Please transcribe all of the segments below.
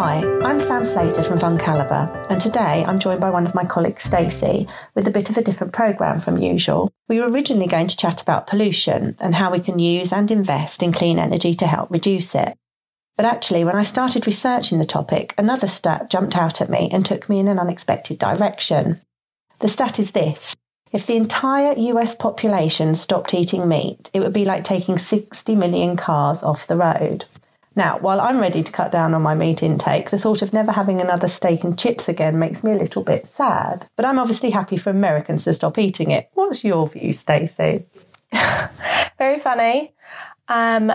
Hi, I'm Sam Slater from FundCalibre, and today I'm joined by one of my colleagues, Stacey, with a bit of a different programme from usual. We were originally going to chat about pollution and how we can use and invest in clean energy to help reduce it. But actually, when I started researching the topic, another stat jumped out at me and took me in an unexpected direction. The stat is this if the entire US population stopped eating meat, it would be like taking 60 million cars off the road. Now, while I'm ready to cut down on my meat intake, the thought of never having another steak and chips again makes me a little bit sad. But I'm obviously happy for Americans to stop eating it. What's your view, Stacey? Very funny. Um,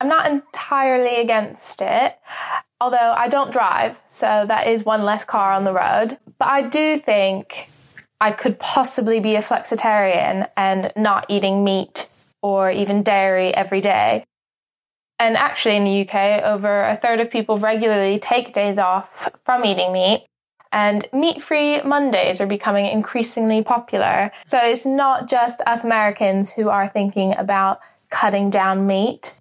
I'm not entirely against it, although I don't drive, so that is one less car on the road. But I do think I could possibly be a flexitarian and not eating meat or even dairy every day. And actually, in the UK, over a third of people regularly take days off from eating meat. And meat free Mondays are becoming increasingly popular. So it's not just us Americans who are thinking about cutting down meat.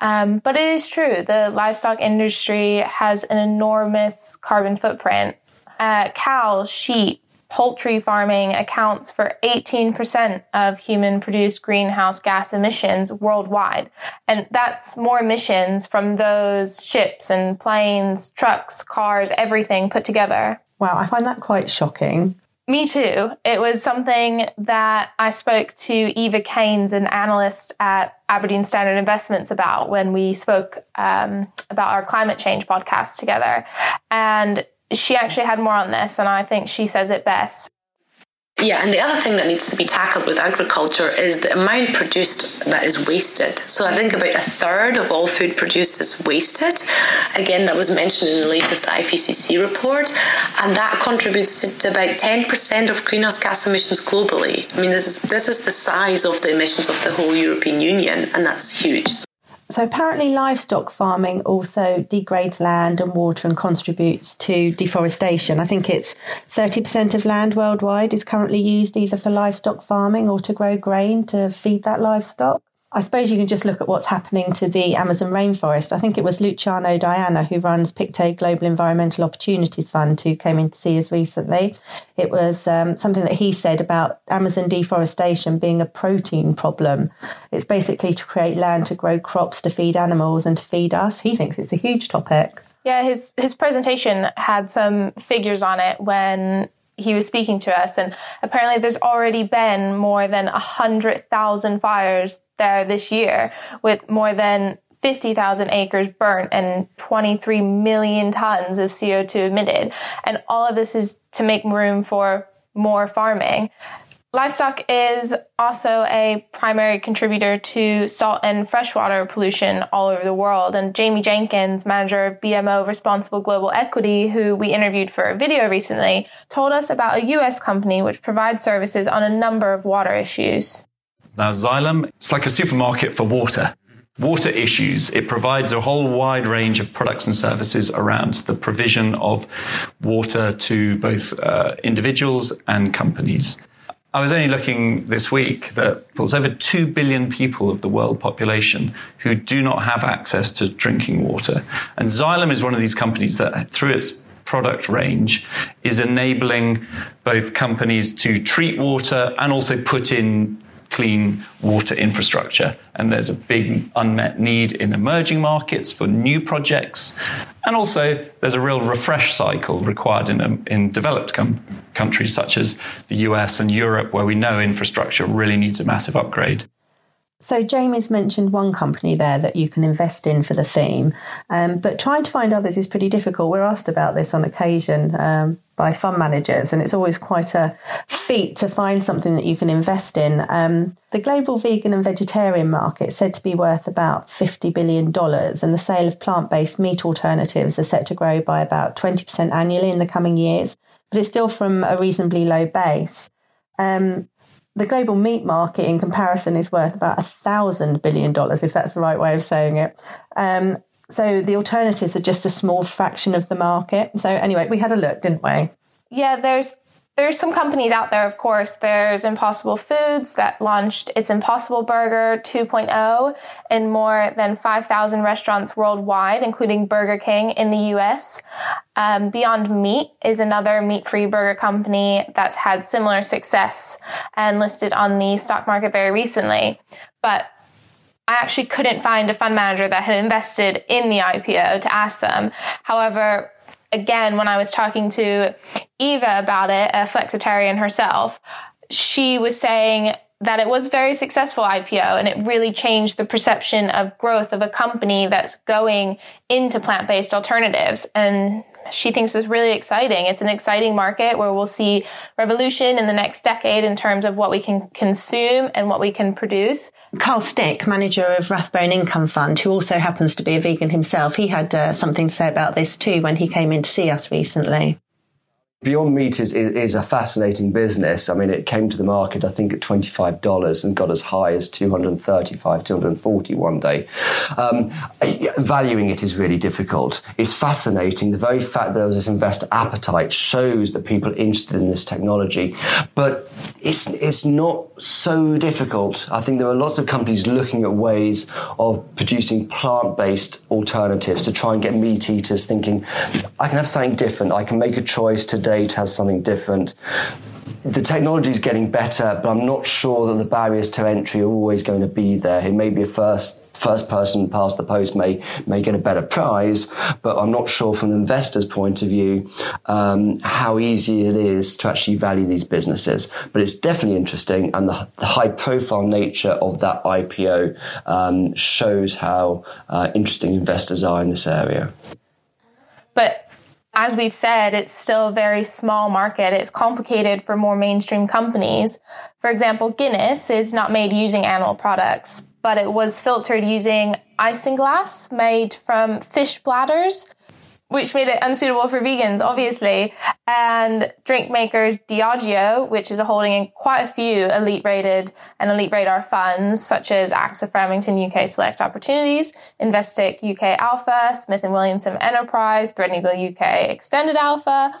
Um, but it is true, the livestock industry has an enormous carbon footprint. Uh, cows, sheep, poultry farming accounts for 18% of human produced greenhouse gas emissions worldwide. And that's more emissions from those ships and planes, trucks, cars, everything put together. Wow, I find that quite shocking. Me too. It was something that I spoke to Eva Cairns, an analyst at Aberdeen Standard Investments, about when we spoke um, about our climate change podcast together. And she actually had more on this, and I think she says it best. Yeah, and the other thing that needs to be tackled with agriculture is the amount produced that is wasted. So I think about a third of all food produced is wasted. Again, that was mentioned in the latest IPCC report, and that contributes to about 10% of greenhouse gas emissions globally. I mean, this is this is the size of the emissions of the whole European Union, and that's huge. So apparently, livestock farming also degrades land and water and contributes to deforestation. I think it's 30% of land worldwide is currently used either for livestock farming or to grow grain to feed that livestock. I suppose you can just look at what's happening to the Amazon rainforest. I think it was Luciano Diana who runs Pictet Global Environmental Opportunities Fund who came in to see us recently. It was um, something that he said about Amazon deforestation being a protein problem. It's basically to create land to grow crops to feed animals and to feed us. He thinks it's a huge topic. Yeah, his his presentation had some figures on it when he was speaking to us and apparently there's already been more than 100,000 fires there this year with more than 50,000 acres burnt and 23 million tons of CO2 emitted. And all of this is to make room for more farming. Livestock is also a primary contributor to salt and freshwater pollution all over the world. And Jamie Jenkins, manager of BMO Responsible Global Equity, who we interviewed for a video recently, told us about a US company which provides services on a number of water issues. Now, Xylem, it's like a supermarket for water. Water issues. It provides a whole wide range of products and services around the provision of water to both uh, individuals and companies. I was only looking this week that there's over 2 billion people of the world population who do not have access to drinking water. And Xylem is one of these companies that, through its product range, is enabling both companies to treat water and also put in clean water infrastructure. And there's a big unmet need in emerging markets for new projects. And also, there's a real refresh cycle required in, um, in developed com- countries such as the US and Europe, where we know infrastructure really needs a massive upgrade. So, Jamie's mentioned one company there that you can invest in for the theme, um, but trying to find others is pretty difficult. We're asked about this on occasion um, by fund managers, and it's always quite a feat to find something that you can invest in. Um, the global vegan and vegetarian market is said to be worth about $50 billion, and the sale of plant based meat alternatives are set to grow by about 20% annually in the coming years, but it's still from a reasonably low base. Um, the global meat market in comparison is worth about a thousand billion dollars, if that's the right way of saying it. Um, so the alternatives are just a small fraction of the market. So anyway, we had a look, didn't we? Yeah, there's there's some companies out there, of course. There's Impossible Foods that launched its Impossible Burger 2.0 in more than 5,000 restaurants worldwide, including Burger King in the US. Um, Beyond Meat is another meat free burger company that's had similar success and listed on the stock market very recently. But I actually couldn't find a fund manager that had invested in the IPO to ask them. However, again, when I was talking to Eva about it, a flexitarian herself, she was saying that it was a very successful IPO and it really changed the perception of growth of a company that's going into plant based alternatives. And she thinks is really exciting. It's an exciting market where we'll see revolution in the next decade in terms of what we can consume and what we can produce. Carl Stick, manager of Rathbone Income Fund, who also happens to be a vegan himself, he had uh, something to say about this too when he came in to see us recently. Beyond Meat is, is, is, a fascinating business. I mean, it came to the market, I think, at $25 and got as high as 235 240 one day. Um, valuing it is really difficult. It's fascinating. The very fact that there was this investor appetite shows that people are interested in this technology. But it's, it's not so difficult. I think there are lots of companies looking at ways of producing plant based alternatives to try and get meat eaters thinking, I can have something different. I can make a choice today to have something different. The technology is getting better, but I'm not sure that the barriers to entry are always going to be there. It may be a first first person past the post may may get a better prize, but I'm not sure from the investor's point of view um, how easy it is to actually value these businesses. But it's definitely interesting, and the, the high profile nature of that IPO um, shows how uh, interesting investors are in this area. But as we've said, it's still a very small market. It's complicated for more mainstream companies. For example, Guinness is not made using animal products, but it was filtered using isinglass made from fish bladders which made it unsuitable for vegans, obviously. And drink makers Diageo, which is holding in quite a few elite rated and elite radar funds, such as AXA Framington UK Select Opportunities, Investec UK Alpha, Smith Williamson Enterprise, Threadneedle UK Extended Alpha.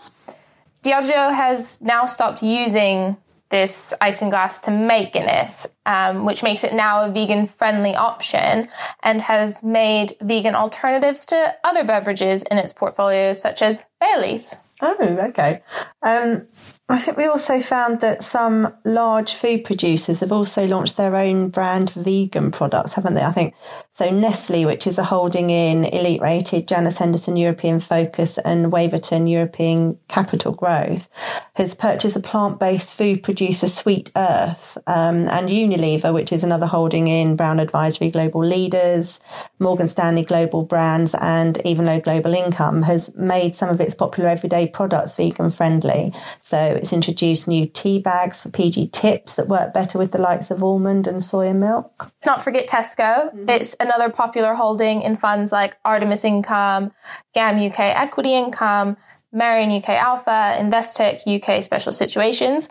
Diageo has now stopped using this isinglass to make Guinness, um, which makes it now a vegan friendly option and has made vegan alternatives to other beverages in its portfolio, such as Bailey's. Oh, okay. Um, I think we also found that some large food producers have also launched their own brand vegan products, haven't they? I think so. Nestle, which is a holding in Elite Rated, Janus Henderson European Focus, and Waverton European Capital Growth, has purchased a plant based food producer, Sweet Earth, um, and Unilever, which is another holding in Brown Advisory Global Leaders, Morgan Stanley Global Brands, and Evenlode Global Income, has made some of its popular everyday products vegan friendly. So it's introduced new tea bags for PG tips that work better with the likes of almond and soya milk. Let's not forget Tesco. Mm-hmm. It's another popular holding in funds like Artemis Income, GAM UK Equity Income, Merian UK Alpha, Investec UK Special Situations.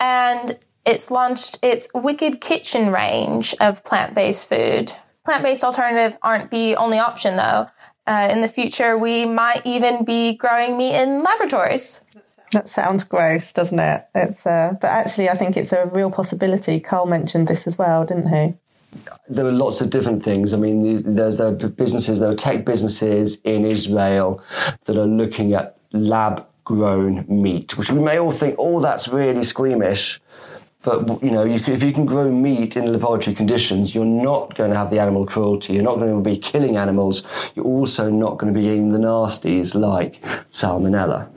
And it's launched its Wicked Kitchen range of plant based food. Plant based alternatives aren't the only option, though. Uh, in the future, we might even be growing meat in laboratories. That sounds gross, doesn't it? It's uh, but actually, I think it's a real possibility. Carl mentioned this as well, didn't he? There are lots of different things. I mean, there's there businesses, there are tech businesses in Israel that are looking at lab grown meat, which we may all think, oh, that's really squeamish. But you know, you if you can grow meat in laboratory conditions, you're not going to have the animal cruelty. You're not going to be killing animals. You're also not going to be eating the nasties like salmonella.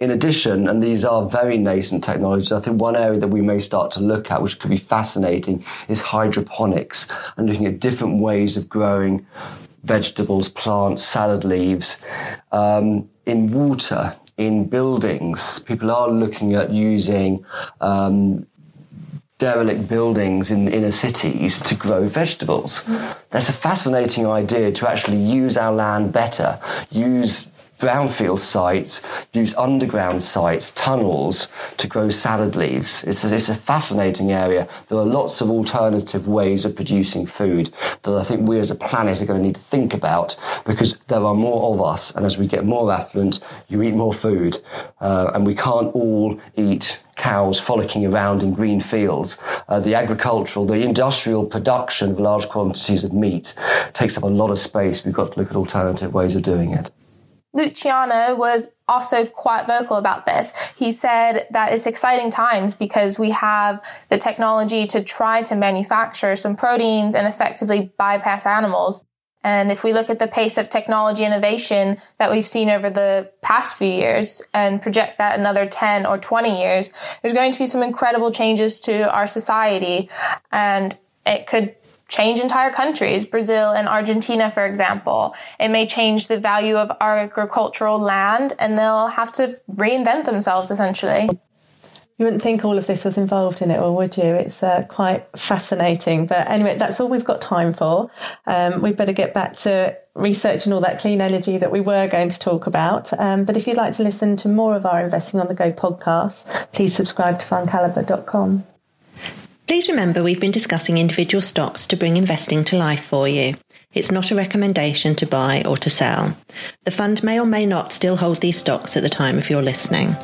In addition, and these are very nascent technologies, I think one area that we may start to look at, which could be fascinating, is hydroponics and looking at different ways of growing vegetables, plants, salad leaves um, in water in buildings. People are looking at using um, derelict buildings in inner cities to grow vegetables. That's a fascinating idea to actually use our land better, use brownfield sites, use underground sites, tunnels to grow salad leaves. It's a, it's a fascinating area. There are lots of alternative ways of producing food that I think we as a planet are going to need to think about because there are more of us, and as we get more affluent, you eat more food, uh, and we can't all eat cows frolicking around in green fields. Uh, the agricultural, the industrial production of large quantities of meat takes up a lot of space. We've got to look at alternative ways of doing it. Luciano was also quite vocal about this. He said that it's exciting times because we have the technology to try to manufacture some proteins and effectively bypass animals. And if we look at the pace of technology innovation that we've seen over the past few years and project that another 10 or 20 years, there's going to be some incredible changes to our society. And it could change entire countries, Brazil and Argentina, for example. It may change the value of our agricultural land and they'll have to reinvent themselves essentially. You wouldn't think all of this was involved in it, or would you? It's uh, quite fascinating. But anyway, that's all we've got time for. Um, we better get back to researching all that clean energy that we were going to talk about. Um, but if you'd like to listen to more of our Investing on the Go podcast, please subscribe to fundcalibre.com. Please remember we've been discussing individual stocks to bring investing to life for you. It's not a recommendation to buy or to sell. The fund may or may not still hold these stocks at the time of your listening.